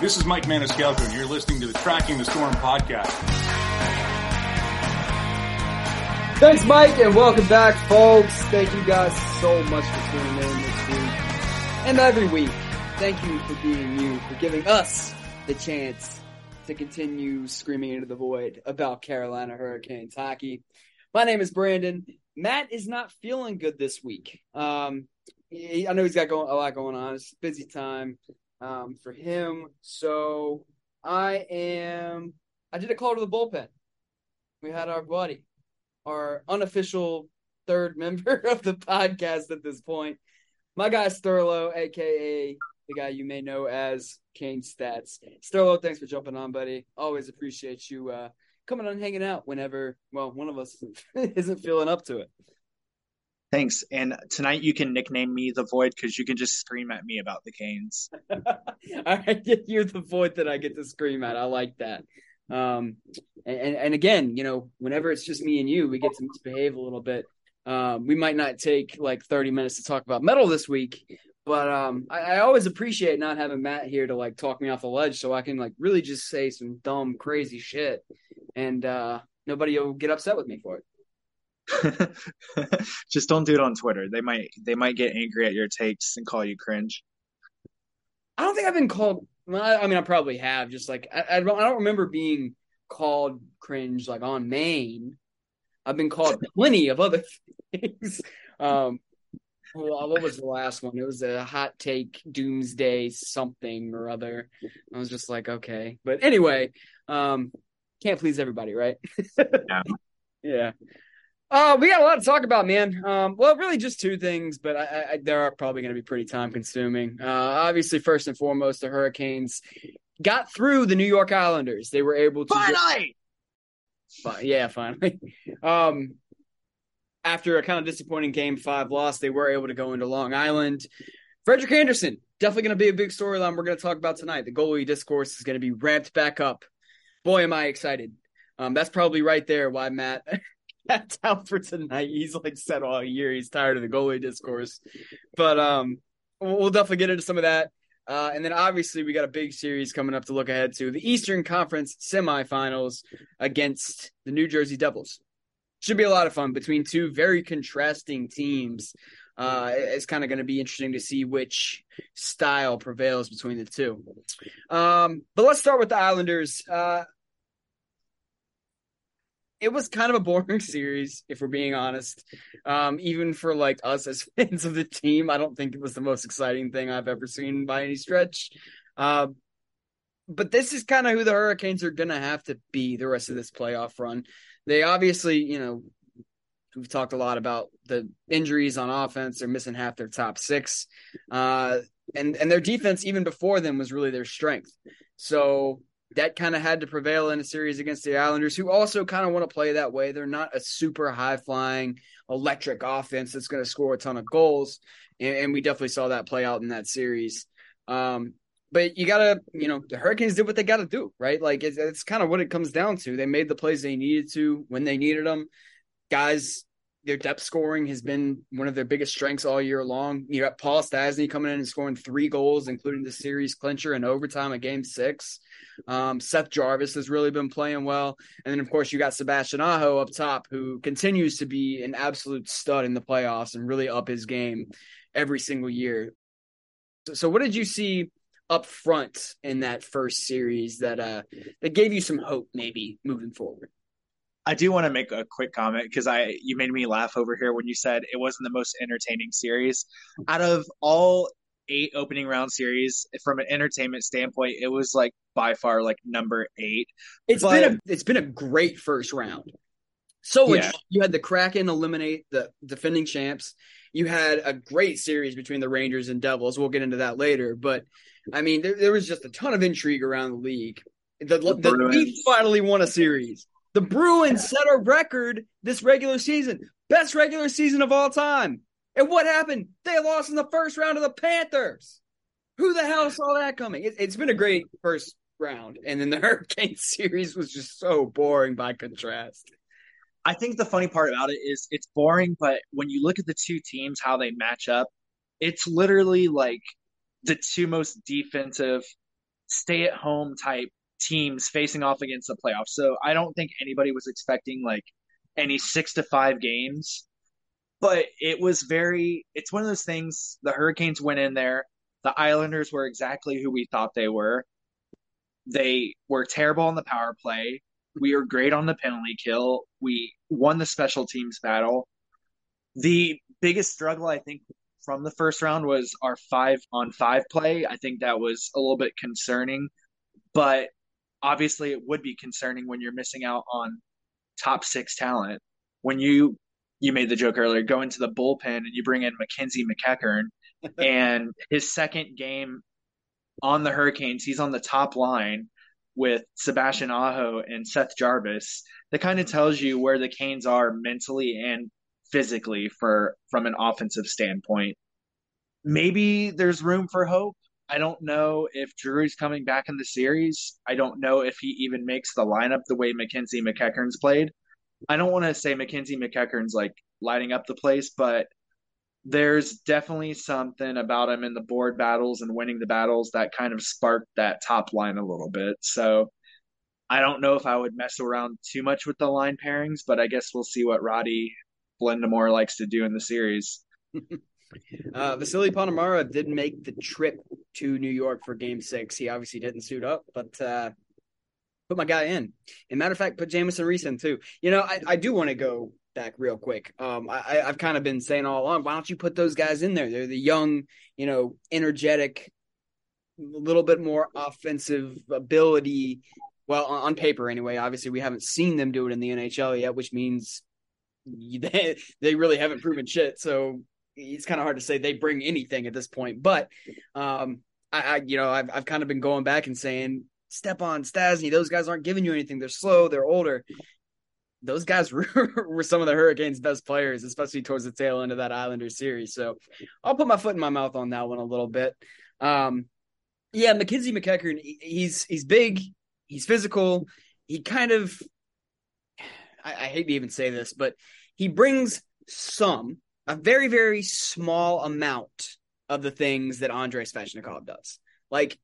This is Mike Maniscalco, and you're listening to the Tracking the Storm podcast. Thanks, Mike, and welcome back, folks. Thank you guys so much for tuning in this week and every week. Thank you for being you, for giving us the chance to continue screaming into the void about Carolina Hurricanes hockey. My name is Brandon. Matt is not feeling good this week. Um, I know he's got going, a lot going on. It's a busy time um, for him. So I am. I did a call to the bullpen. We had our buddy, our unofficial third member of the podcast at this point, my guy Sterlo, aka the guy you may know as Canes Stats. Sterlo, thanks for jumping on, buddy. Always appreciate you uh, coming on, hanging out whenever. Well, one of us isn't feeling up to it. Thanks. And tonight you can nickname me the Void because you can just scream at me about the Canes. I get you the Void that I get to scream at. I like that. Um, and, and again, you know, whenever it's just me and you, we get to misbehave a little bit. Um, we might not take like 30 minutes to talk about metal this week, but um, I, I always appreciate not having Matt here to like talk me off the ledge so I can like really just say some dumb, crazy shit and uh, nobody will get upset with me for it. just don't do it on Twitter. They might they might get angry at your takes and call you cringe. I don't think I've been called. Well, I, I mean, I probably have. Just like I, I, don't, I don't remember being called cringe like on main. I've been called plenty of other things. Um, well, what was the last one? It was a hot take doomsday something or other. I was just like, okay, but anyway, um, can't please everybody, right? yeah. yeah. Uh, we got a lot to talk about, man. Um, well, really just two things, but I, I, they are probably going to be pretty time consuming. Uh, obviously, first and foremost, the Hurricanes got through the New York Islanders. They were able to finally, get... yeah, finally. Um, after a kind of disappointing Game Five loss, they were able to go into Long Island. Frederik Andersen definitely going to be a big storyline we're going to talk about tonight. The goalie discourse is going to be ramped back up. Boy, am I excited! Um, that's probably right there why Matt that's out for tonight. He's like said all year he's tired of the goalie discourse, but um, we'll definitely get into some of that. Uh, and then obviously we got a big series coming up to look ahead to the Eastern Conference semifinals against the New Jersey Devils. Should be a lot of fun between two very contrasting teams. Uh, it's kind of going to be interesting to see which style prevails between the two. Um, but let's start with the Islanders. Uh, it was kind of a boring series, if we're being honest. Um, even for like us as fans of the team, I don't think it was the most exciting thing I've ever seen by any stretch. Uh, but this is kind of who the Hurricanes are gonna have to be the rest of this playoff run. They obviously, you know, we've talked a lot about the injuries on offense. They're missing half their top six, uh, and and their defense even before them was really their strength. So that kind of had to prevail in a series against the Islanders, who also kind of want to play that way. They're not a super high flying, electric offense that's going to score a ton of goals. And, and, we definitely saw that play out in that series. Um, but you got to, you know, the Hurricanes did what they got to do, right? Like it's, it's kind of what it comes down to. They made the plays they needed to when they needed them. Guys their depth scoring has been one of their biggest strengths all year long. You got Paul Stastny coming in and scoring three goals, including the series clincher and overtime at game six. Um, Seth Jarvis has really been playing well. And then, of course, you got Sebastian Aho up top, who continues to be an absolute stud in the playoffs and really up his game every single year. So, so what did you see up front in that first series that uh that gave you some hope maybe moving forward. I do want to make a quick comment because I you made me laugh over here when you said it wasn't the most entertaining series. Out of all eight opening round series, from an entertainment standpoint, it was like by far like number eight. It's but, been a it's been a great first round. So yeah. you had the Kraken eliminate the defending champs. You had a great series between the Rangers and Devils. We'll get into that later, but I mean, there, there was just a ton of intrigue around the league. The, the, the we finally won a series. The Bruins set a record this regular season, best regular season of all time. And what happened? They lost in the first round of the Panthers. Who the hell saw that coming? It, has been a great first round, and then the Hurricane series was just so boring by contrast. I think the funny part about it is it's boring, but when you look at the two teams, how they match up, it's literally like the two most defensive, stay at home type teams facing off against the playoffs. So I don't think anybody was expecting like any six to five games, but it was very, it's one of those things. The Hurricanes went in there. The Islanders were exactly who we thought they were. They were terrible on the power play. We were great on the penalty kill. We won the special teams battle. The biggest struggle, I think, from the first round was our five on five play. I think that was a little bit concerning, but obviously it would be concerning when you're missing out on top six talent. When you you made the joke earlier, go into the bullpen and you bring in Mackenzie MacEachern and his second game on the Hurricanes, he's on the top line with Sebastian Aho and Seth Jarvis. That kind of tells you where the Canes are mentally and physically for from an offensive standpoint. Maybe there's room for hope. I don't know if Drury's coming back in the series. I don't know if he even makes the lineup the way Mackenzie MacEachern's played. I don't want to say Mackenzie MacEachern's like lighting up the place, but there's definitely something about him in the board battles and winning the battles that kind of sparked that top line a little bit. So I don't know if I would mess around too much with the line pairings, but I guess we'll see what Roddy Brind'Amour likes to do in the series. Uh, Vasily Ponomarev did make the trip to New York for Game Six. He obviously didn't suit up, but uh, put my guy in. And matter of fact, put Jamieson Rees in too. You know, I, I do want to go back real quick. Um, I, I've kind of been saying all along, why don't you put those guys in there? They're the young, you know, energetic, a little bit more offensive ability. Well, on, on paper anyway. Obviously, we haven't seen them do it in the NHL yet, which means they, they really haven't proven shit. So it's kind of hard to say they bring anything at this point. But um, I, I, you know, I've I've kind of been going back and saying Stepan Stastny, those guys aren't giving you anything. They're slow. They're older. Those guys were, some of the Hurricanes' best players, especially towards the tail end of that Islander series. So I'll put my foot in my mouth on that one a little bit. Um, yeah, Mackenzie MacEachern, he's he's big, he's physical. He kind of, I, I hate to even say this, but he brings some a very, very small amount of the things that Andrei Svechnikov does. Like,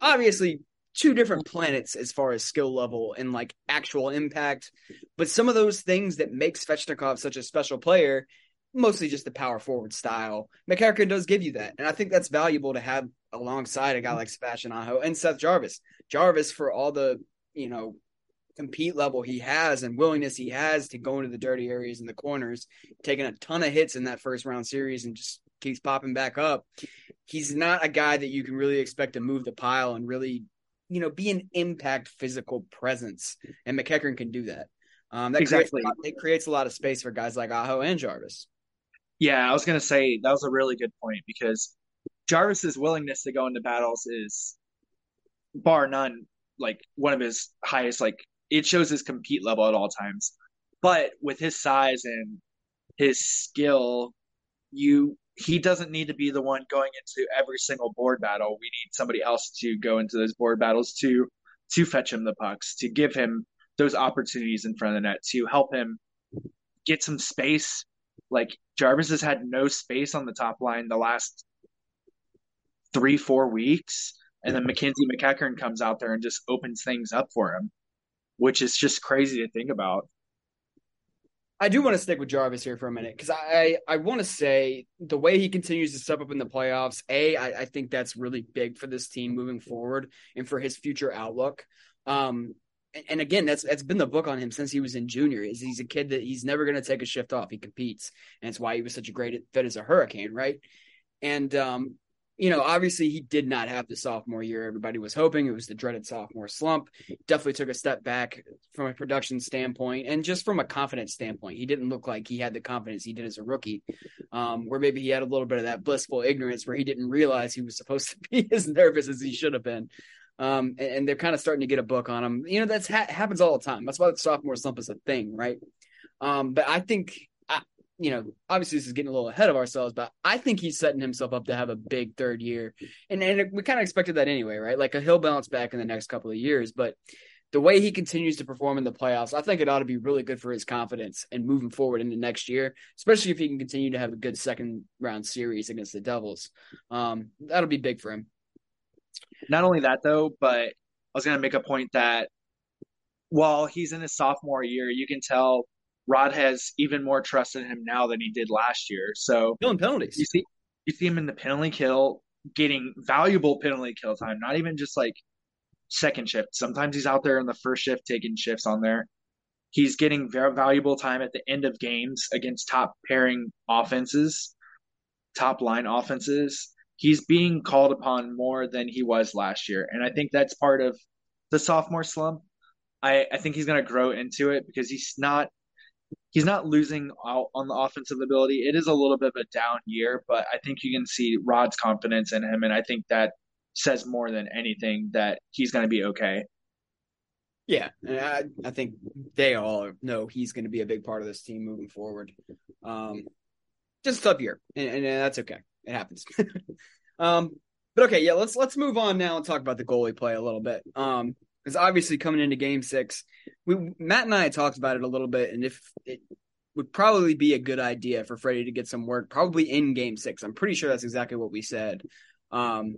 obviously, two different planets as far as skill level and like actual impact. But some of those things that make Svechnikov such a special player, mostly just the power forward style, MacEachern does give you that. And I think that's valuable to have alongside a guy like Sebastian and Seth Jarvis. Jarvis, for all the, you know, compete level he has and willingness he has to go into the dirty areas in the corners, taking a ton of hits in that first round series and just keeps popping back up. He's not a guy that you can really expect to move the pile and really, you know, be an impact physical presence. And MacEachern can do that. Um, that exactly. Creates, it creates a lot of space for guys like Aho and Jarvis. Yeah, I was going to say that was a really good point because Jarvis's willingness to go into battles is bar none like one of his highest like it shows his compete level at all times. But with his size and his skill, you he doesn't need to be the one going into every single board battle. We need somebody else to go into those board battles to to fetch him the pucks, to give him those opportunities in front of the net, to help him get some space. Like Jarvis has had no space on the top line the last three, four weeks. And then Mackenzie MacEachern comes out there and just opens things up for him which is just crazy to think about. I do want to stick with Jarvis here for a minute because I I want to say the way he continues to step up in the playoffs, a I, I think that's really big for this team moving forward and for his future outlook. Um, and, and again, that's that's been the book on him since he was in junior. Is he's a kid that he's never going to take a shift off. He competes, and it's why he was such a great fit as a Hurricane, right? And um, you know, obviously he did not have the sophomore year everybody was hoping. It was the dreaded sophomore slump. Definitely took a step back from a production standpoint and just from a confidence standpoint. He didn't look like he had the confidence he did as a rookie, um, where maybe he had a little bit of that blissful ignorance where he didn't realize he was supposed to be as nervous as he should have been. Um, and, and, they're kind of starting to get a book on him. You know, that's ha- happens all the time. That's why the sophomore slump is a thing, right? Um, but I think you know, obviously this is getting a little ahead of ourselves, but I think he's setting himself up to have a big third year. And and we kind of expected that anyway, right? Like he'll bounce back in the next couple of years, but the way he continues to perform in the playoffs, I think it ought to be really good for his confidence and moving forward into next year, especially if he can continue to have a good second round series against the Devils. Um, that'll be big for him. Not only that though, but I was going to make a point that while he's in his sophomore year, you can tell Rod has even more trust in him now than he did last year. So killing penalties. You see, you see him in the penalty kill, getting valuable penalty kill time. Not even just like second shift. Sometimes he's out there in the first shift taking shifts on there. He's getting very valuable time at the end of games against top pairing offenses, top line offenses. He's being called upon more than he was last year, and I think that's part of the sophomore slump. I, I think he's going to grow into it because he's not he's not losing out on the offensive ability. It is a little bit of a down year, but I think you can see Rod's confidence in him, and I think that says more than anything that he's going to be okay. Yeah, and I, I think they all know he's going to be a big part of this team moving forward. Um, just a tough year, and, and that's okay. It happens. um, but okay, yeah, let's let's move on now and talk about the goalie play a little bit. Um, because obviously coming into Game Six, we Matt and I talked about it a little bit, and if it would probably be a good idea for Freddie to get some work, probably in Game Six. I'm pretty sure that's exactly what we said. Um,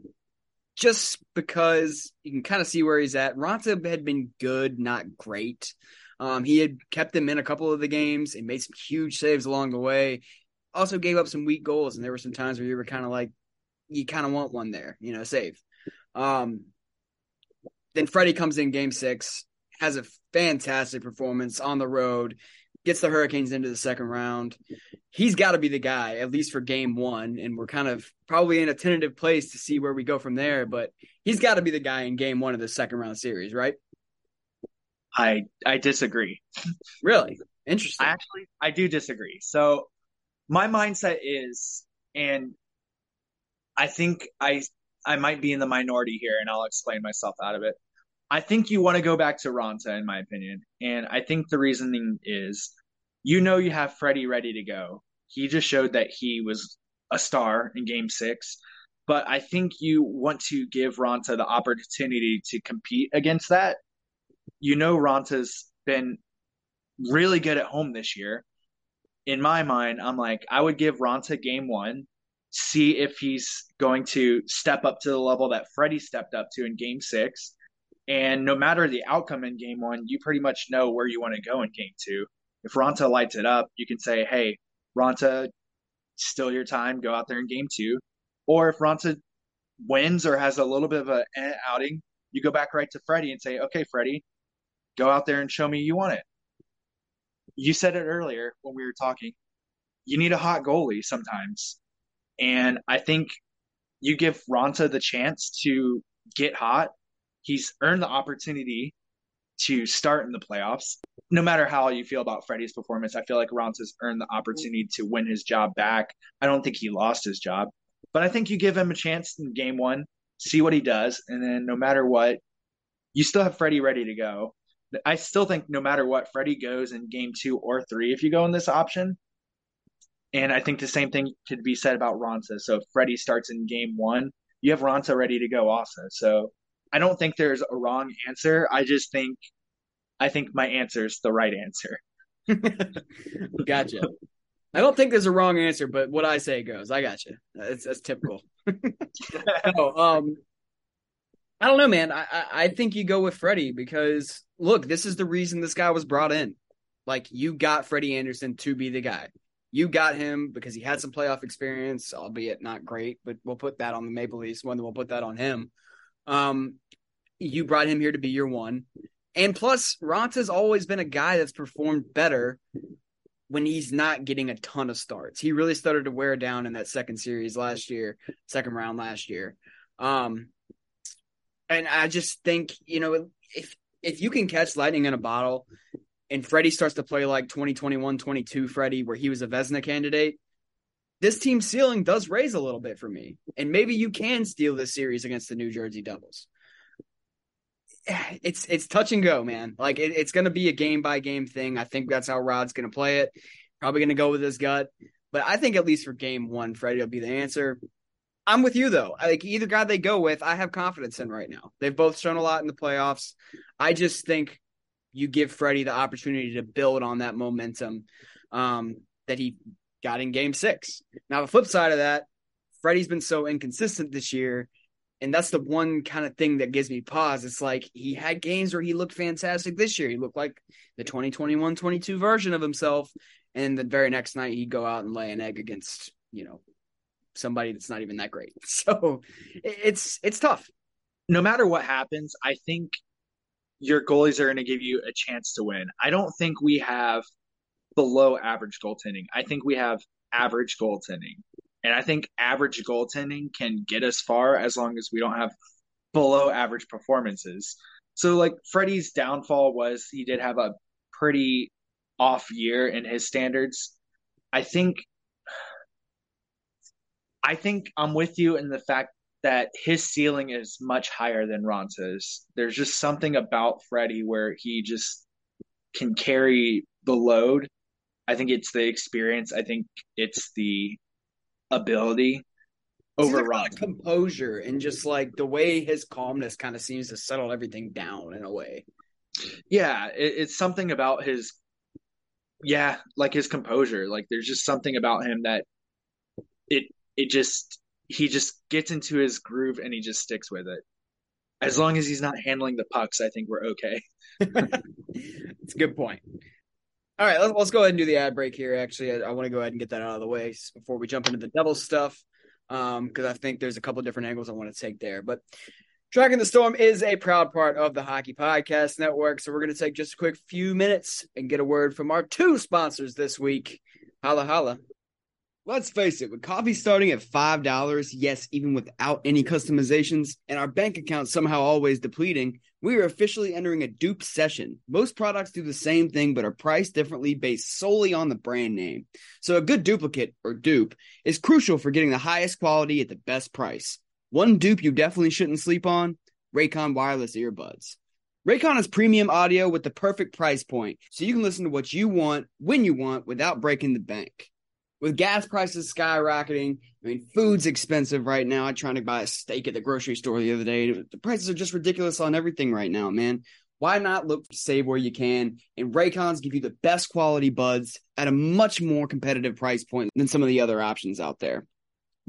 just because you can kind of see where he's at. Raanta had been good, not great. Um, he had kept them in a couple of the games and made some huge saves along the way. Also gave up some weak goals, and there were some times where you were kind of like, you kind of want one there, you know, save. Um, then Freddie comes in game six, has a fantastic performance on the road, gets the Hurricanes into the second round. He's got to be the guy, at least for game one. And we're kind of probably in a tentative place to see where we go from there. But he's got to be the guy in game one of the second round series, right? I I disagree. Really? Interesting. I actually I do disagree. So my mindset is and I think I I might be in the minority here, and I'll explain myself out of it. I think you want to go back to Raanta, in my opinion, and I think the reasoning is, you know, you have Freddie ready to go. He just showed that he was a star in Game Six, but I think you want to give Raanta the opportunity to compete against that. You know, Raanta's been really good at home this year. In my mind, I'm like, I would give Raanta game one see if he's going to step up to the level that Freddie stepped up to in game six. And no matter the outcome in game one, you pretty much know where you want to go in game two. If Raanta lights it up, you can say, hey, Raanta, still your time, go out there in game two. Or if Raanta wins or has a little bit of an eh, outing, you go back right to Freddie and say, okay, Freddie, go out there and show me you want it. You said it earlier when we were talking. You need a hot goalie sometimes. And I think you give Raanta the chance to get hot. He's earned the opportunity to start in the playoffs. No matter how you feel about Freddie's performance, I feel like Raanta's earned the opportunity to win his job back. I don't think he lost his job, but I think you give him a chance in game one, see what he does, and then no matter what, you still have Freddie ready to go. I still think no matter what, Freddie goes in game two or three if you go in this option. And I think the same thing could be said about Raanta. So if Freddie starts in game one, you have Raanta ready to go also. So I don't think there's a wrong answer. I just think I think my answer is the right answer. gotcha. I don't think there's a wrong answer, but what I say goes. I got you. That's, typical. um, I don't know, man. I, I, I think you go with Freddie because look, this is the reason this guy was brought in. Like you got Freddie Andersen to be the guy. You got him because he had some playoff experience, albeit not great, but we'll put that on the Maple Leafs one, we'll put that on him. Um, you brought him here to be your one. And plus, Raanta's always been a guy that's performed better when he's not getting a ton of starts. He really started to wear down in that second series last year, second round last year. Um, and I just think, you know, if if you can catch lightning in a bottle and Freddie starts to play like 2021 22 Freddie, where he was a Vezina candidate, this team's ceiling does raise a little bit for me. And maybe you can steal this series against the New Jersey Devils. It's it's touch and go, man. Like it, it's going to be a game by game thing. I think that's how Rod's going to play it. Probably going to go with his gut, but I think at least for game one, Freddie will be the answer. I'm with you though. Like either guy they go with, I have confidence in right now. They've both shown a lot in the playoffs. I just think you give Freddie the opportunity to build on that momentum um, that he got in Game Six. Now the flip side of that, Freddie's been so inconsistent this year, and that's the one kind of thing that gives me pause. It's like he had games where he looked fantastic this year. He looked like the 2021-22 version of himself, and the very next night he'd go out and lay an egg against you know somebody that's not even that great. So it's it's tough. No matter what happens, I think your goalies are going to give you a chance to win. I don't think we have below average goaltending. I think we have average goaltending. And I think average goaltending can get us far as long as we don't have below average performances. So like Freddie's downfall was he did have a pretty off year in his standards. I think I think I'm with you in the fact that his ceiling is much higher than Raanta's. There's just something about Freddie where he just can carry the load. I think it's the experience. I think it's the ability. Composure and just like the way his calmness kind of seems to settle everything down in a way. Yeah, it, it's something about his, yeah, like his composure. Like there's just something about him that it it just he just gets into his groove and he just sticks with it. As long as he's not handling the pucks, I think we're okay. It's a good point. All right, let's, let's go ahead and do the ad break here. Actually, I, I want to go ahead and get that out of the way before we jump into the devil stuff, because um, I think there's a couple different angles I want to take there. But Tracking the Storm is a proud part of the Hockey Podcast Network, so we're going to take just a quick few minutes and get a word from our two sponsors this week. Holla, holla. Let's face it, with coffee starting at $5, yes, even without any customizations, and our bank account somehow always depleting, we are officially entering a dupe session. Most products do the same thing but are priced differently based solely on the brand name. So a good duplicate, or dupe, is crucial for getting the highest quality at the best price. One dupe you definitely shouldn't sleep on Raycon wireless earbuds. Raycon is premium audio with the perfect price point, so you can listen to what you want when you want without breaking the bank with gas prices skyrocketing, I mean, food's expensive right now. I tried to buy a steak at the grocery store the other day. The prices are just ridiculous on everything right now, man. Why not look to save where you can? And Raycons give you the best quality buds at a much more competitive price point than some of the other options out there.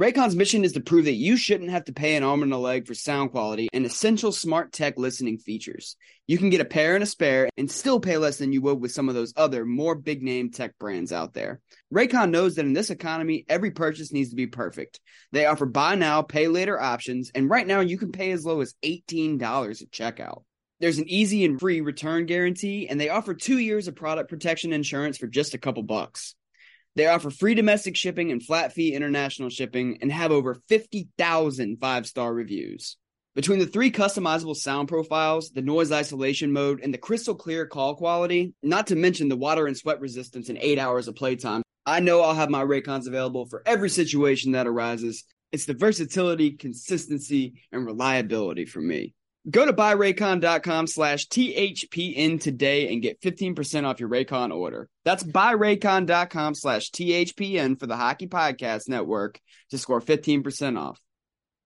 Raycon's mission is to prove that you shouldn't have to pay an arm and a leg for sound quality and essential smart tech listening features. You can get a pair and a spare and still pay less than you would with some of those other more big name tech brands out there. Raycon knows that in this economy, every purchase needs to be perfect. They offer buy now, pay later options, and right now you can pay as low as $18 at checkout. There's an easy and free return guarantee, and they offer two years of product protection insurance for just a couple bucks. They offer free domestic shipping and flat fee international shipping and have over 50,000 five star reviews. Between the three customizable sound profiles, the noise isolation mode, and the crystal clear call quality, not to mention the water and sweat resistance and eight hours of playtime, I know I'll have my Raycons available for every situation that arises. It's the versatility, consistency, and reliability for me. Go to buyraycon.com slash THPN today and get 15% off your Raycon order. That's buyraycon.com slash THPN for the Hockey Podcast Network to score 15% off.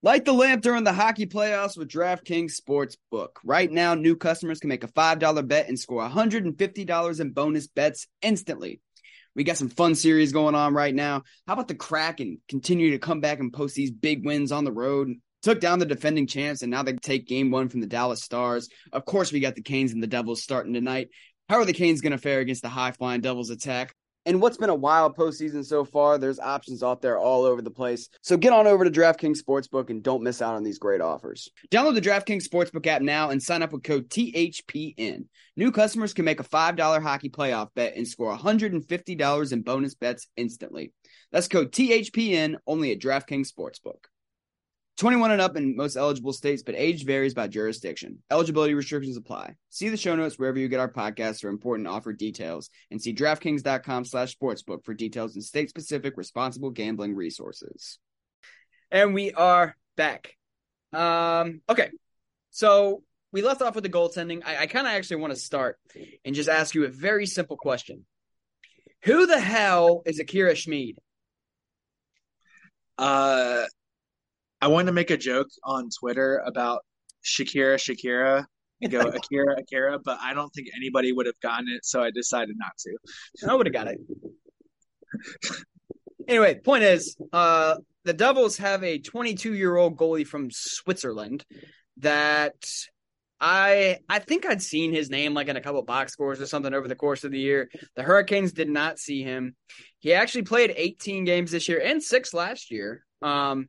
Light the lamp during the hockey playoffs with DraftKings Sportsbook. Right now, new customers can make a $5 bet and score $150 in bonus bets instantly. We got some fun series going on right now. How about the Kraken continue to come back and post these big wins on the road? Took down the defending champs, and now they take game one from the Dallas Stars. Of course, we got the Canes and the Devils starting tonight. How are the Canes going to fare against the high flying Devils attack? And what's been a wild postseason so far, there's options out there all over the place. So get on over to DraftKings Sportsbook and don't miss out on these great offers. Download the DraftKings Sportsbook app now and sign up with code THPN. New customers can make a $5 hockey playoff bet and score $150 in bonus bets instantly. That's code THPN only at DraftKings Sportsbook. 21 and up in most eligible states, but age varies by jurisdiction. Eligibility restrictions apply. See the show notes wherever you get our podcasts for important offer details, and see DraftKings.com slash sportsbook for details and state-specific responsible gambling resources. And we are back. Um, okay, so we left off with the goaltending. I, I kind of actually want to start and just ask you a very simple question. Who the hell is Akira Schmid? Uh, I wanted to make a joke on Twitter about Shakira, Shakira, and go Akira, Akira, but I don't think anybody would have gotten it, so I decided not to. I would have got it. anyway, point is, uh, the Devils have a 22 year old goalie from Switzerland that I I think I'd seen his name like in a couple box scores or something over the course of the year. The Hurricanes did not see him. He actually played 18 games this year and six last year. Um,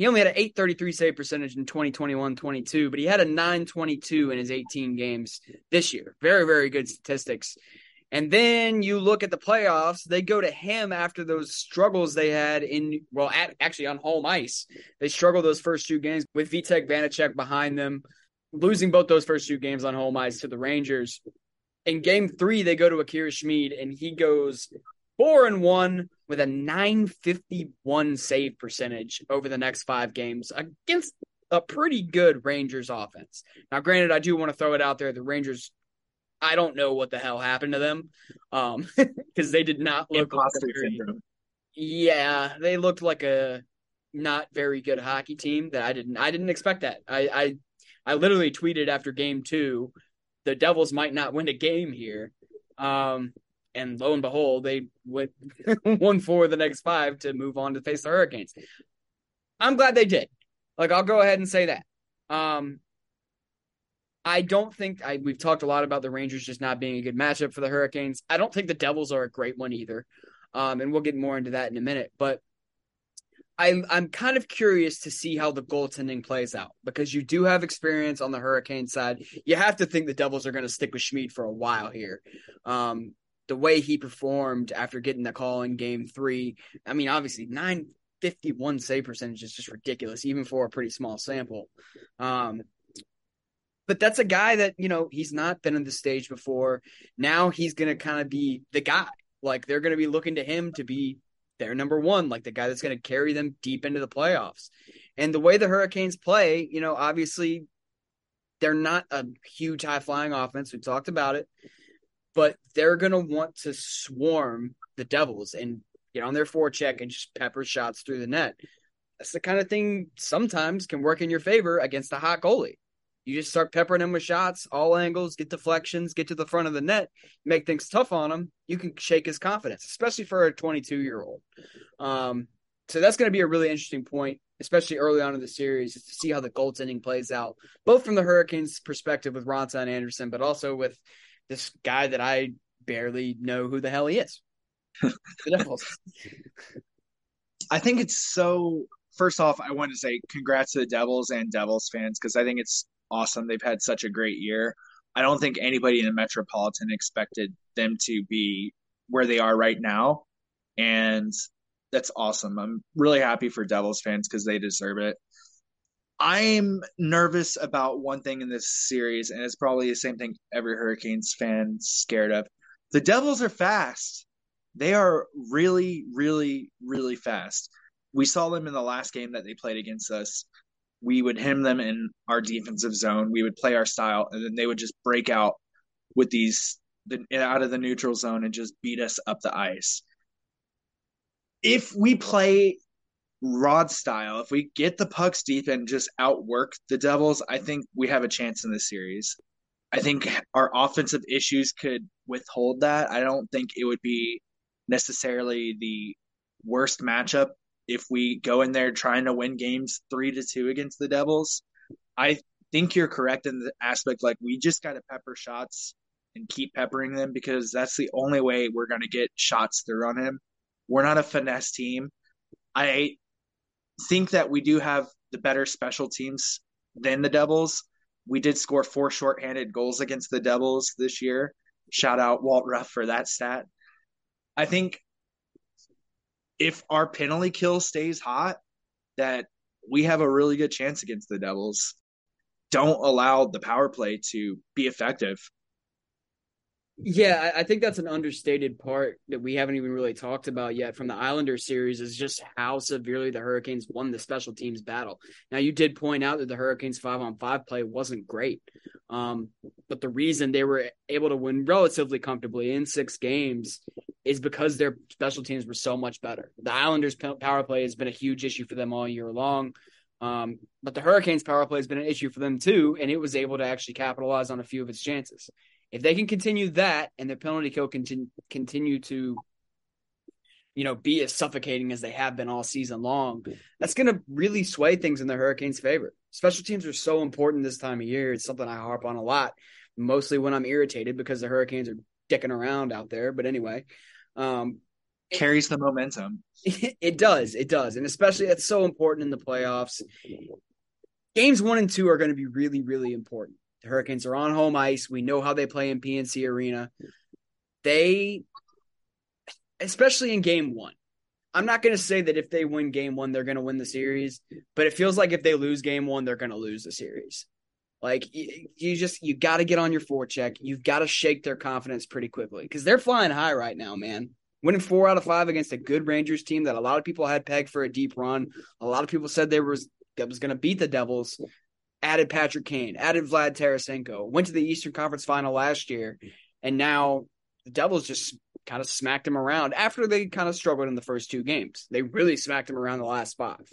he only had an 833 save percentage in 2021 22, but he had a 922 in his 18 games this year. Very, very good statistics. And then you look at the playoffs, they go to him after those struggles they had in, well, at, actually on home ice. They struggled those first two games with Vitek Vanecek behind them, losing both those first two games on home ice to the Rangers. In game three, they go to Akira Schmid, and he goes four and one with a 951 save percentage over the next five games against a pretty good Rangers offense. Now, granted, I do want to throw it out there. The Rangers, I don't know what the hell happened to them um, because they did not look Imposter like a very, syndrome. yeah, they looked like a not very good hockey team that I didn't I didn't expect that. I I, I literally tweeted after game two, the Devils might not win a game here. Um, and lo and behold, they went one four the next five to move on to face the Hurricanes. I'm glad they did. Like I'll go ahead and say that. Um, I don't think I we've talked a lot about the Rangers just not being a good matchup for the Hurricanes. I don't think the Devils are a great one either. Um, and we'll get more into that in a minute. But I, I'm kind of curious to see how the goaltending plays out because you do have experience on the Hurricane side. You have to think the Devils are going to stick with Schmid for a while here. Um, the way he performed after getting the call in game three. I mean, obviously, 951 save percentage is just ridiculous, even for a pretty small sample. Um, but that's a guy that, you know, he's not been on the stage before. Now he's going to kind of be the guy. Like, they're going to be looking to him to be their number one, like the guy that's going to carry them deep into the playoffs. And the way the Hurricanes play, you know, obviously they're not a huge high flying offense. We talked about it but they're going to want to swarm the Devils and get on their forecheck and just pepper shots through the net. That's the kind of thing sometimes can work in your favor against a hot goalie. You just start peppering him with shots, all angles, get deflections, get to the front of the net, make things tough on him. You can shake his confidence, especially for a 22 year old. Um, so that's going to be a really interesting point, especially early on in the series, is to see how the goaltending plays out, both from the Hurricanes' perspective with Raanta and Andersen, but also with this guy that I barely know who the hell he is. the Devils. I think it's so. First off, I want to say congrats to the Devils and Devils fans because I think it's awesome. They've had such a great year. I don't think anybody in the Metropolitan expected them to be where they are right now. And that's awesome. I'm really happy for Devils fans because they deserve it. I'm nervous about one thing in this series, and it's probably the same thing every Hurricanes fan's scared of. The Devils are fast. They are really, really, really fast. We saw them in the last game that they played against us. We would hem them in our defensive zone. We would play our style, and then they would just break out with these out of the neutral zone and just beat us up the ice. If we play Rod style, if we get the pucks deep and just outwork the Devils, I think we have a chance in this series. I think our offensive issues could withhold that. I don't think it would be necessarily the worst matchup if we go in there trying to win games three to two against the Devils. I think you're correct in the aspect like we just got to pepper shots and keep peppering them because that's the only way we're going to get shots through on him. We're not a finesse team. I think that we do have the better special teams than the Devils. We did score four shorthanded goals against the Devils this year. Shout out Walt Ruff for that stat. I think if our penalty kill stays hot, that we have a really good chance against the Devils. Don't allow the power play to be effective. Yeah, I think that's an understated part that we haven't even really talked about yet from the Islanders series is just how severely the Hurricanes won the special teams battle. Now, you did point out that the Hurricanes five on five play wasn't great. Um, but the reason they were able to win relatively comfortably in six games is because their special teams were so much better. The Islanders' power play has been a huge issue for them all year long. Um, but the Hurricanes' power play has been an issue for them too, and it was able to actually capitalize on a few of its chances. If they can continue that and their penalty kill continue continue to, you know, be as suffocating as they have been all season long, that's going to really sway things in the Hurricanes' favor. Special teams are so important this time of year. It's something I harp on a lot, mostly when I'm irritated because the Hurricanes are dicking around out there. But anyway, um, carries the momentum. It, it does. It does. And especially that's so important in the playoffs. Games one and two are going to be really, really important. The Hurricanes are on home ice. We know how they play in PNC Arena. They, especially in game one, I'm not going to say that if they win game one, they're going to win the series, but it feels like if they lose game one, they're going to lose the series. Like you, you just you got to get on your forecheck. You've got to shake their confidence pretty quickly because they're flying high right now, man. Winning four out of five against a good Rangers team that a lot of people had pegged for a deep run. A lot of people said they was that was going to beat the Devils added Patrick Kane, added Vlad Tarasenko, went to the Eastern Conference final last year, and now the Devils just kind of smacked him around after they kind of struggled in the first two games. They really smacked him around the last five.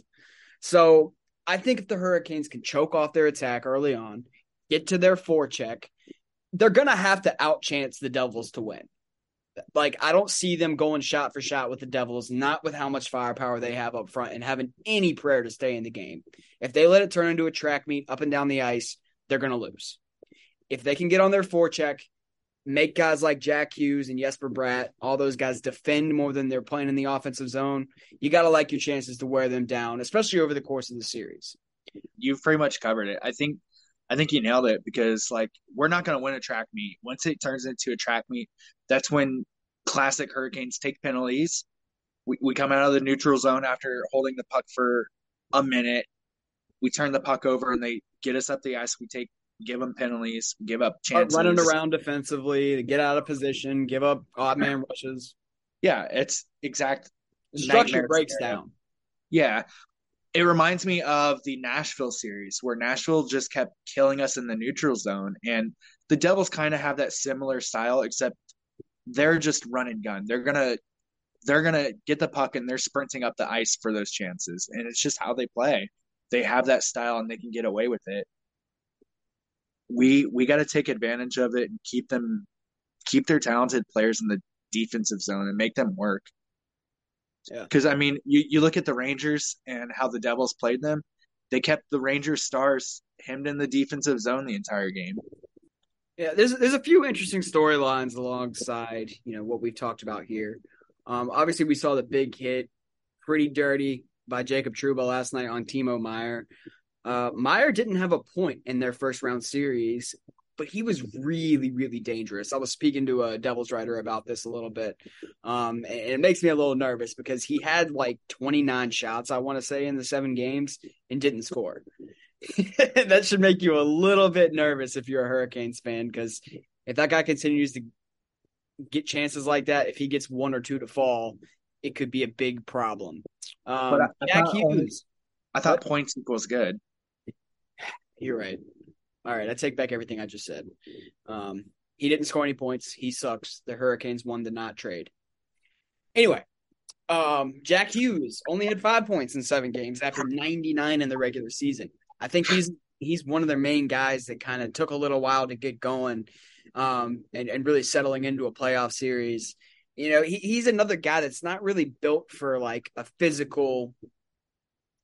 So I think if the Hurricanes can choke off their attack early on, get to their forecheck, they're going to have to outchance the Devils to win. Like I don't see them going shot for shot with the Devils, not with how much firepower they have up front and having any prayer to stay in the game. If they let it turn into a track meet up and down the ice, they're going to lose. If they can get on their forecheck, make guys like Jack Hughes and Jesper Bratt, all those guys defend more than they're playing in the offensive zone, you got to like your chances to wear them down, especially over the course of the series. You've pretty much covered it. I think I think you nailed it because like we're not going to win a track meet. Once it turns into a track meet, that's when classic Hurricanes take penalties. We we come out of the neutral zone after holding the puck for a minute. We turn the puck over and they get us up the ice. We take give them penalties, give up chances. Running around defensively get out of position, give up odd man rushes. Yeah, it's exact. The structure breaks scenario. down. Yeah, it reminds me of the Nashville series where Nashville just kept killing us in the neutral zone. And the Devils kind of have that similar style, except they're just run and gun. They're gonna they're gonna get the puck and they're sprinting up the ice for those chances. And it's just how they play. They have that style and they can get away with it. We we gotta take advantage of it and keep them keep their talented players in the defensive zone and make them work. Because I mean, you, you look at the Rangers and how the Devils played them. They kept the Rangers stars hemmed in the defensive zone the entire game. Yeah, there's there's a few interesting storylines alongside you know what we've talked about here. Um, obviously, we saw the big hit, pretty dirty by Jacob Trouba last night on Timo Meier. Uh, Meier didn't have a point in their first round series, but he was really, really dangerous. I was speaking to a Devils writer about this a little bit. Um, and it makes me a little nervous because he had like 29 shots, I want to say, in the seven games and didn't score. that should make you a little bit nervous if you're a Hurricanes fan because if that guy continues to get chances like that, if he gets one or two to fall, it could be a big problem. Um, but I, I Jack thought, Hughes, I thought points equals good. You're right. All right, I take back everything I just said. Um, he didn't score any points. He sucks. The Hurricanes won the not trade. Anyway, um, Jack Hughes only had five points in seven games after 99 in the regular season. I think he's he's one of their main guys that kind of took a little while to get going um, and, and really settling into a playoff series. You know, he, he's another guy that's not really built for like a physical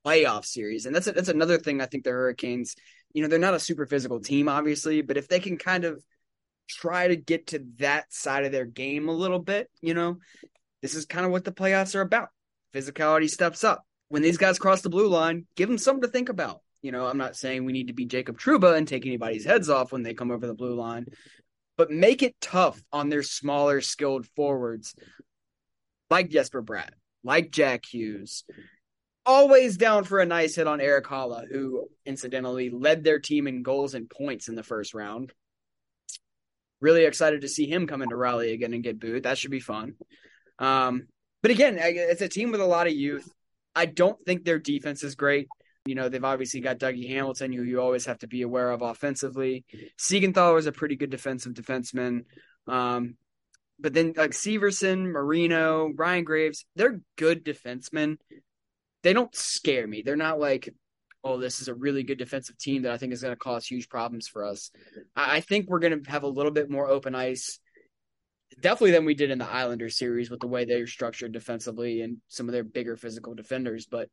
playoff series. And that's a, that's another thing I think the Hurricanes – you know, they're not a super physical team, obviously, but if they can kind of try to get to that side of their game a little bit. You know, this is kind of what the playoffs are about. Physicality steps up. When these guys cross the blue line, give them something to think about. You know, I'm not saying we need to be Jacob Trouba and take anybody's heads off when they come over the blue line, but make it tough on their smaller, skilled forwards like Jesper Bratt, like Jack Hughes. Always down for a nice hit on Erik Haula, who incidentally led their team in goals and points in the first round. Really excited to see him come into Raleigh again and get booed. That should be fun. Um, but again, it's a team with a lot of youth. I don't think their defense is great. You know, they've obviously got Dougie Hamilton, who you always have to be aware of offensively. Siegenthaler is a pretty good defensive defenseman. Um, but then like Severson, Marino, Ryan Graves, they're good defensemen. They don't scare me. They're not like, oh, this is a really good defensive team that I think is going to cause huge problems for us. I, I think we're going to have a little bit more open ice, definitely than we did in the Islanders series with the way they're structured defensively and some of their bigger physical defenders. But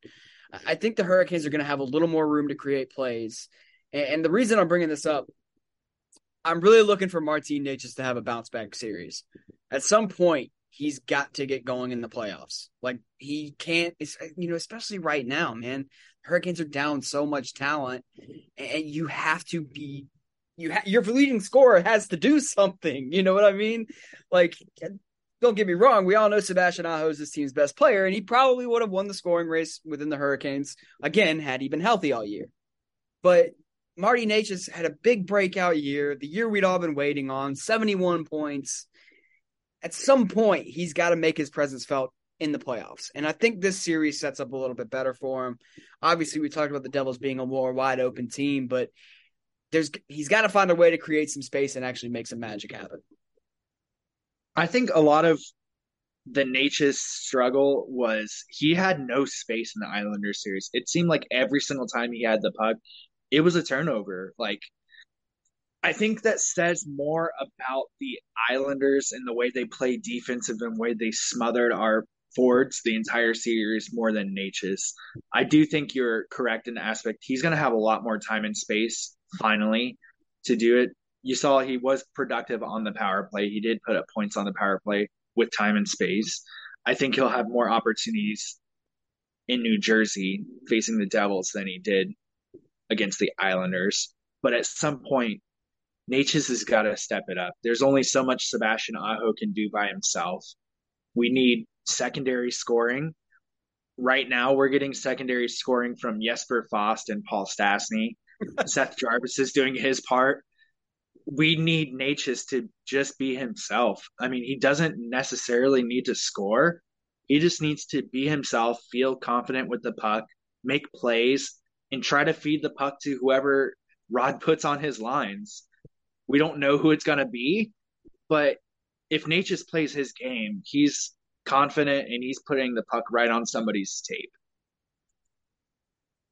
I think the Hurricanes are going to have a little more room to create plays. And, the reason I'm bringing this up, I'm really looking for Martin Necas to have a bounce back series. At some point, he's got to get going in the playoffs. Like he can't, you know, especially right now, man. Hurricanes are down so much talent, and you have to be. You ha- your leading scorer has to do something. You know what I mean? Like don't get me wrong, we all know Sebastian Aho is this team's best player, and he probably would have won the scoring race within the Hurricanes again had he been healthy all year. But Marty Necas had a big breakout year, the year we'd all been waiting on, 71 points. At some point, he's got to make his presence felt in the playoffs. And I think this series sets up a little bit better for him. Obviously, we talked about the Devils being a more wide open team, but there's he's got to find a way to create some space and actually make some magic happen. I think a lot of the Necas struggle was he had no space in the Islanders series. It seemed like every single time he had the puck, it was a turnover. Like I think that says more about the Islanders and the way they play defensive and the way they smothered our forwards the entire series more than Necas. I do think you're correct in the aspect he's going to have a lot more time and space finally to do it you saw he was productive on the power play. He did put up points on the power play with time and space. I think he'll have more opportunities in New Jersey facing the Devils than he did against the Islanders. But at some point, Necas has got to step it up. There's only so much Sebastian Aho can do by himself. We need secondary scoring. Right now, we're getting secondary scoring from Jesper Fast and Paul Stastny. Seth Jarvis is doing his part we need Necas to just be himself. I mean, he doesn't necessarily need to score. He just needs to be himself, feel confident with the puck, make plays, and try to feed the puck to whoever Rod puts on his lines. We don't know who it's going to be, but if Necas plays his game, he's confident and he's putting the puck right on somebody's tape.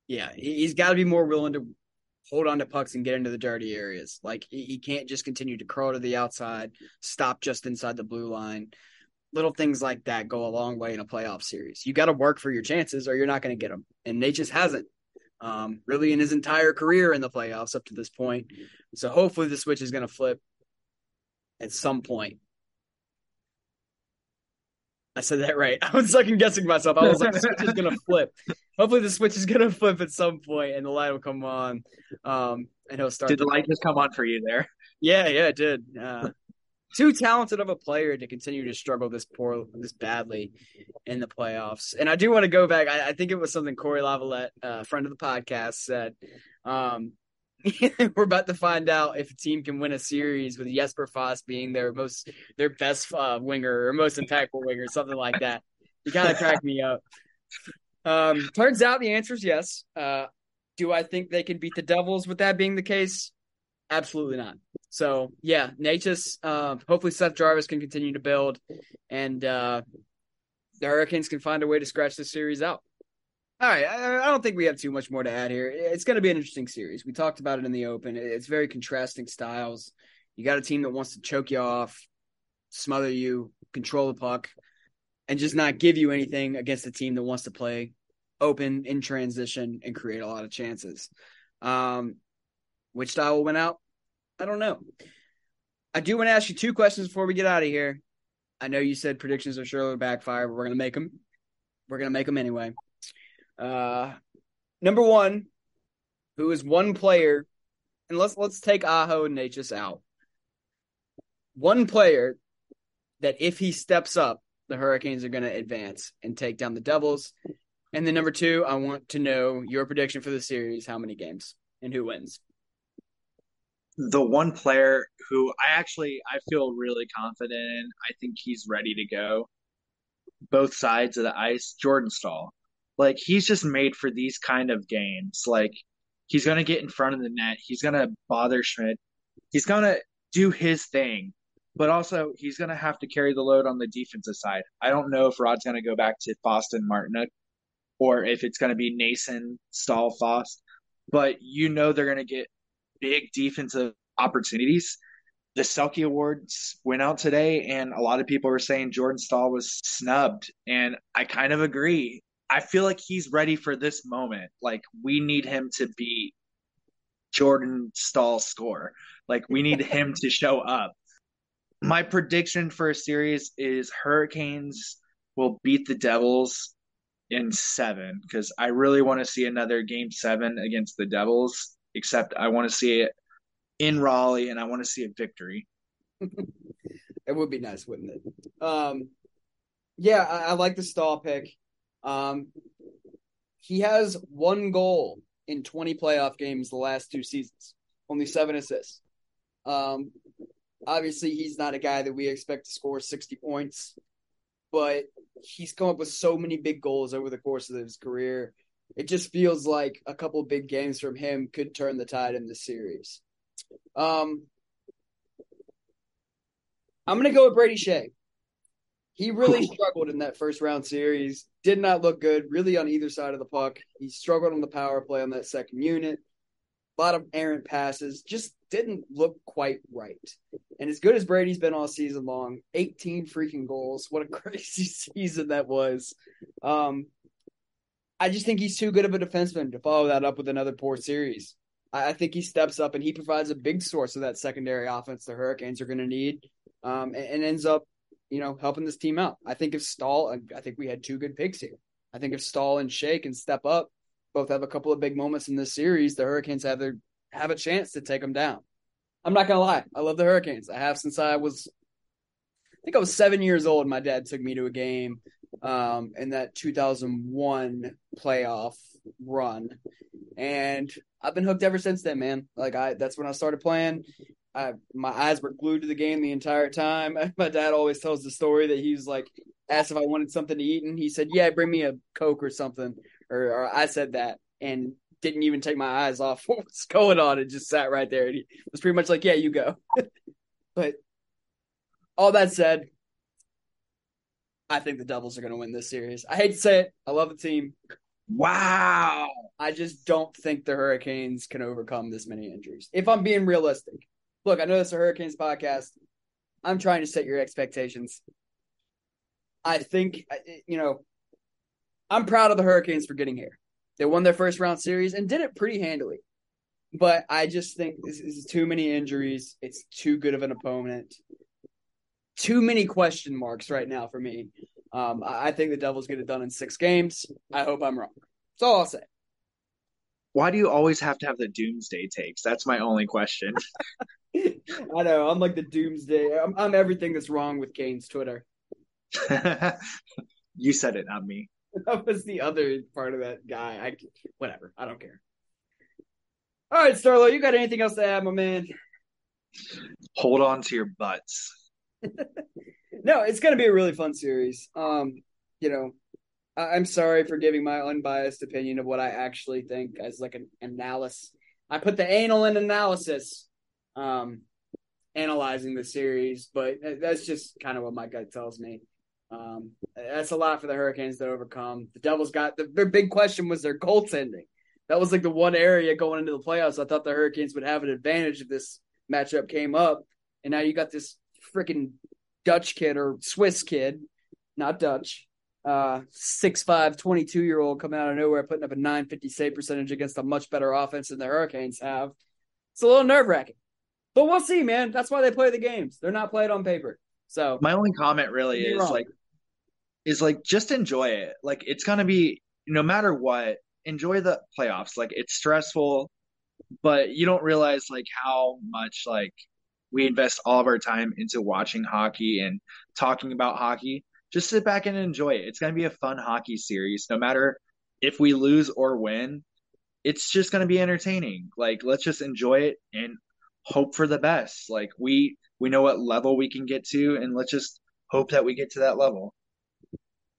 Yeah, he's got to be more willing to hold on to pucks and get into the dirty areas. Like he can't just continue to crawl to the outside, stop just inside the blue line. Little things like that go a long way in a playoff series. You got to work for your chances, or you're not going to get them. And just hasn't, um, really, in his entire career in the playoffs up to this point. So hopefully, the switch is going to flip at some point. I said that right. I was second guessing myself. I was like, the switch is gonna flip. Hopefully, the switch is gonna flip at some point, and the light will come on. Um, and he'll start. Did the light just come on for you there? Yeah, yeah, it did. Uh, too talented of a player to continue to struggle this poor, this badly in the playoffs. And I do want to go back. I, I think it was something Corey Lavalette, a uh, friend of the podcast, said. Um, we're about to find out if a team can win a series with Jesper Fast being their most their best uh, winger or most impactful winger, something like that. You kind of cracked me up. Um, turns out the answer is yes. Uh, do I think they can beat the Devils with that being the case? Absolutely not. So yeah, Necas. Uh, hopefully Seth Jarvis can continue to build, and uh, the Hurricanes can find a way to scratch this series out. All right, I, I, don't think we have too much more to add here. It's going to be an interesting series. We talked about it in the open. It's very contrasting styles. You got a team that wants to choke you off, smother you, control the puck, and just not give you anything against a team that wants to play open in transition and create a lot of chances. Um, which style went out? I don't know. I do want to ask you two questions before we get out of here. I know you said predictions are sure to backfire, but we're gonna make them. We're gonna make them anyway. Uh, number one, who is one player, and let's let's take Aho and Necas out. One player that if he steps up, the Hurricanes are going to advance and take down the Devils. And then number two, I want to know your prediction for the series. How many games and who wins? The one player who I actually I feel really confident in. I think he's ready to go. Both sides of the ice, Jordan Staal. Like he's just made for these kind of games. Like he's gonna get in front of the net. He's gonna bother Schmid. He's gonna do his thing but also he's to have to carry the load on the defensive side. I don't know if Rod's to go back to Boston Martinook or if it's to be Noesen, Staal, Fast, but you know they're to get big defensive opportunities. The Selke Awards went out today, and a lot of people were saying Jordan Staal was snubbed, and I kind of agree. I feel like he's ready for this moment. Like we need him to be Jordan Staal score. Like we need him to show up my prediction for a series is Hurricanes will beat the Devils in seven because I really want to see another game seven against the Devils, except I want to see it in Raleigh and I want to see a victory. it would be nice, wouldn't it? Um, yeah, I, I like the Staal pick. Um, he has one goal in 20 playoff games the last two seasons, only seven assists. Um, Obviously, he's not a guy that we expect to score 60 points, but he's come up with so many big goals over the course of his career. It just feels like a couple big games from him could turn the tide in the series. Um, I'm going to go with Brady Skjei. He really struggled in that first round series. Did not look good, really, on either side of the puck. He struggled on the power play on that second unit. A lot of errant passes. Just didn't look quite right. And as good as Brady's been all season long, 18 freaking goals. What a crazy season that was. Um, I just think he's too good of a defenseman to follow that up with another poor series. I, I think he steps up and he provides a big source of that secondary offense the Hurricanes are going to need um, and, and, ends up, you know, helping this team out. I think if Staal, I think we had two good picks here. I think if Staal and Skjei can step up, both have a couple of big moments in this series, the Hurricanes have their have a chance to take them down. I'm not gonna lie, I love the Hurricanes. I have since I was, I think I was seven years old. My dad took me to a game um, in that 2001 playoff run, and I've been hooked ever since then, man. Like I, that's when I started playing. I, my eyes were glued to the game the entire time. My dad always tells the story that he was like asked if I wanted something to eat, and he said, "Yeah, bring me a coke or something." Or, or I said that, and didn't even take my eyes off what was going on It just sat right there. And he was pretty much like, "Yeah, you go." but all that said, I think the Devils are going to win this series. I hate to say it. I love the team. Wow. I just don't think the Hurricanes can overcome this many injuries. If I'm being realistic. Look, I know this is a Hurricanes podcast. I'm trying to set your expectations. I think, you know, I'm proud of the Hurricanes for getting here. They won their first round series and did it pretty handily. But I just think this is too many injuries. It's too good of an opponent. Too many question marks right now for me. Um, I think the Devils get it done in six games. I hope I'm wrong. That's all I'll say. Why do you always have to have the doomsday takes? That's my only question. I know. I'm like the doomsday. I'm, I'm everything that's wrong with Canes Twitter. you said it, not me. that was the other part of that guy. I whatever. I don't care. All right, Sterlo, you got anything else to add, my man? Hold on to your butts. no, it's going to be a really fun series. Um, you know, I- am sorry for giving my unbiased opinion of what I actually think as like an analysis. I put the anal in analysis, um, analyzing the series, but that's just kind of what my gut tells me. Um, that's a lot for the Hurricanes to overcome. The Devils got the, their big question was their goaltending. That was like the one area going into the playoffs. I thought the Hurricanes would have an advantage if this matchup came up, and now you got this freaking Dutch kid or Swiss kid, not Dutch, uh, 6'5", 22 year old coming out of nowhere, putting up a 950 save percentage against a much better offense than the Hurricanes have. It's a little nerve wracking. But we'll see, man. That's why they play the games. They're not played on paper. So my only comment really is wrong. like is like just enjoy it. Like it's gonna be no matter what, enjoy the playoffs. Like it's stressful, but you don't realize like how much like we invest all of our time into watching hockey and talking about hockey. Just sit back and enjoy it. It's gonna be a fun hockey series, no matter if we lose or win. It's just gonna be entertaining. Like let's just enjoy it and hope for the best. Like we we know what level we can get to, and let's just hope that we get to that level.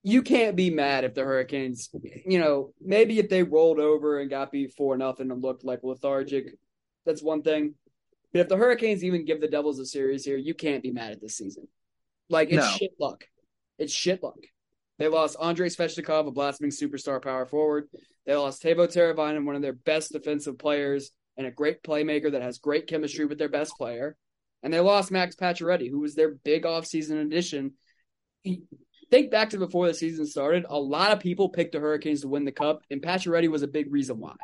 you can't be mad if the Hurricanes, you know, maybe if they rolled over and got beat four nothing and looked like lethargic, that's one thing. But if the Hurricanes even give the Devils a series here, you can't be mad at this season. Like it's No. shit luck. It's shit luck. They lost Andrei Svechnikov, a blasting superstar power forward. They lost Teuvo Teravainen, one of their best defensive players and a great playmaker that has great chemistry with their best player. And they lost Max Pacioretty, who was their big offseason addition. He, think back to before the season started, a lot of people picked the Hurricanes to win the cup, and Pacioretty was a big reason why.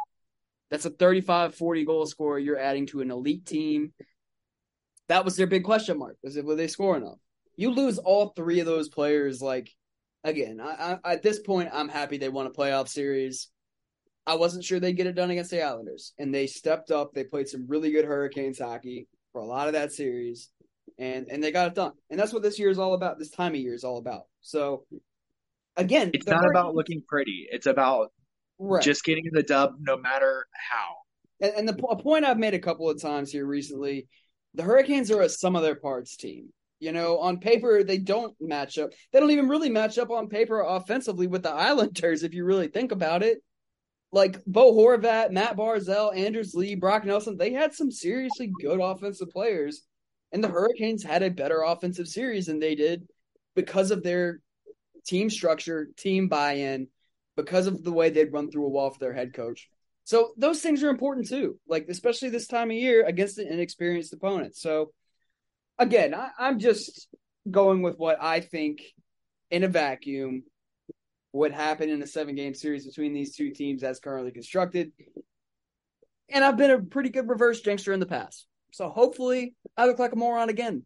That's a 35 40 goal scorer you're adding to an elite team. That was their big question mark. Was it will they score enough? You lose all three of those players, like again, I, I, at this point, I'm happy they won a playoff series. I wasn't sure they'd get it done against the Islanders, and they stepped up. They played some really good Hurricanes hockey for a lot of that series, and and they got it done. And that's what this year is all about. This time of year is all about. So, again, It's not about looking pretty. It's about right. just getting the dub no matter how. And, and the a point I've made a couple of times here recently, the Hurricanes are a sum of their parts team. You know, on paper they don't match up. They don't even really match up on paper offensively with the Islanders if you really think about it. Like Bo Horvat, Matt Barzal, Anders Lee, Brock Nelson, they had some seriously good offensive players, and the Hurricanes had a better offensive series than they did because of their team structure, team buy-in, because of the way they'd run through a wall for their head coach. So those things are important too, like especially this time of year against an inexperienced opponent. So again, I, I'm just going with what I think in a vacuum would happen in a seven game series between these two teams as currently constructed. And I've been a pretty good reverse jinxer in the past. So hopefully I look like a moron again.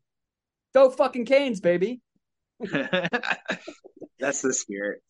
Go fucking Canes, baby. That's the spirit.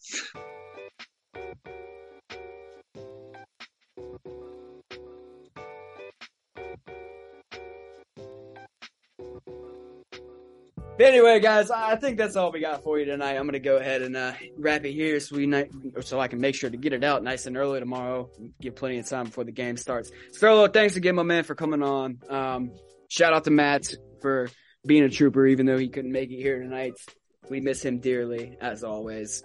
Anyway, guys, I think that's all we got for you tonight. I'm gonna go ahead and uh, wrap it here, so we ni- so I can make sure to get it out nice and early tomorrow. Give plenty of time before the game starts. Sterlo, thanks again, my man, for coming on. Um, shout out to Matt for being a trooper, even though he couldn't make it here tonight. We miss him dearly, as always.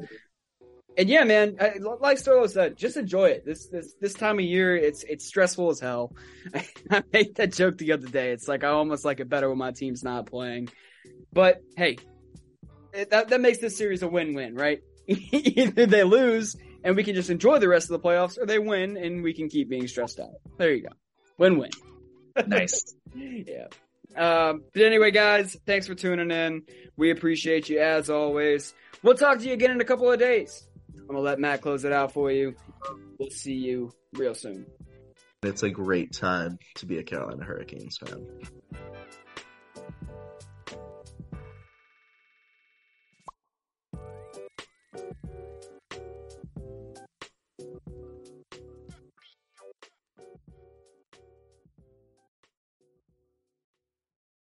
And yeah, man, I, like Sterlo said, just enjoy it. This this this time of year, it's it's stressful as hell. I made that joke the other day. It's like I almost like it better when my team's not playing. But hey, it, that that makes this series a win-win, right? Either they lose and we can just enjoy the rest of the playoffs, or they win and we can keep being stressed out. There you go, win-win. Nice. yeah. Um, but anyway, guys, thanks for tuning in. We appreciate you as always. We'll talk to you again in a couple of days. I'm gonna let Matt close it out for you. We'll see you real soon. It's a great time to be a Carolina Hurricanes fan.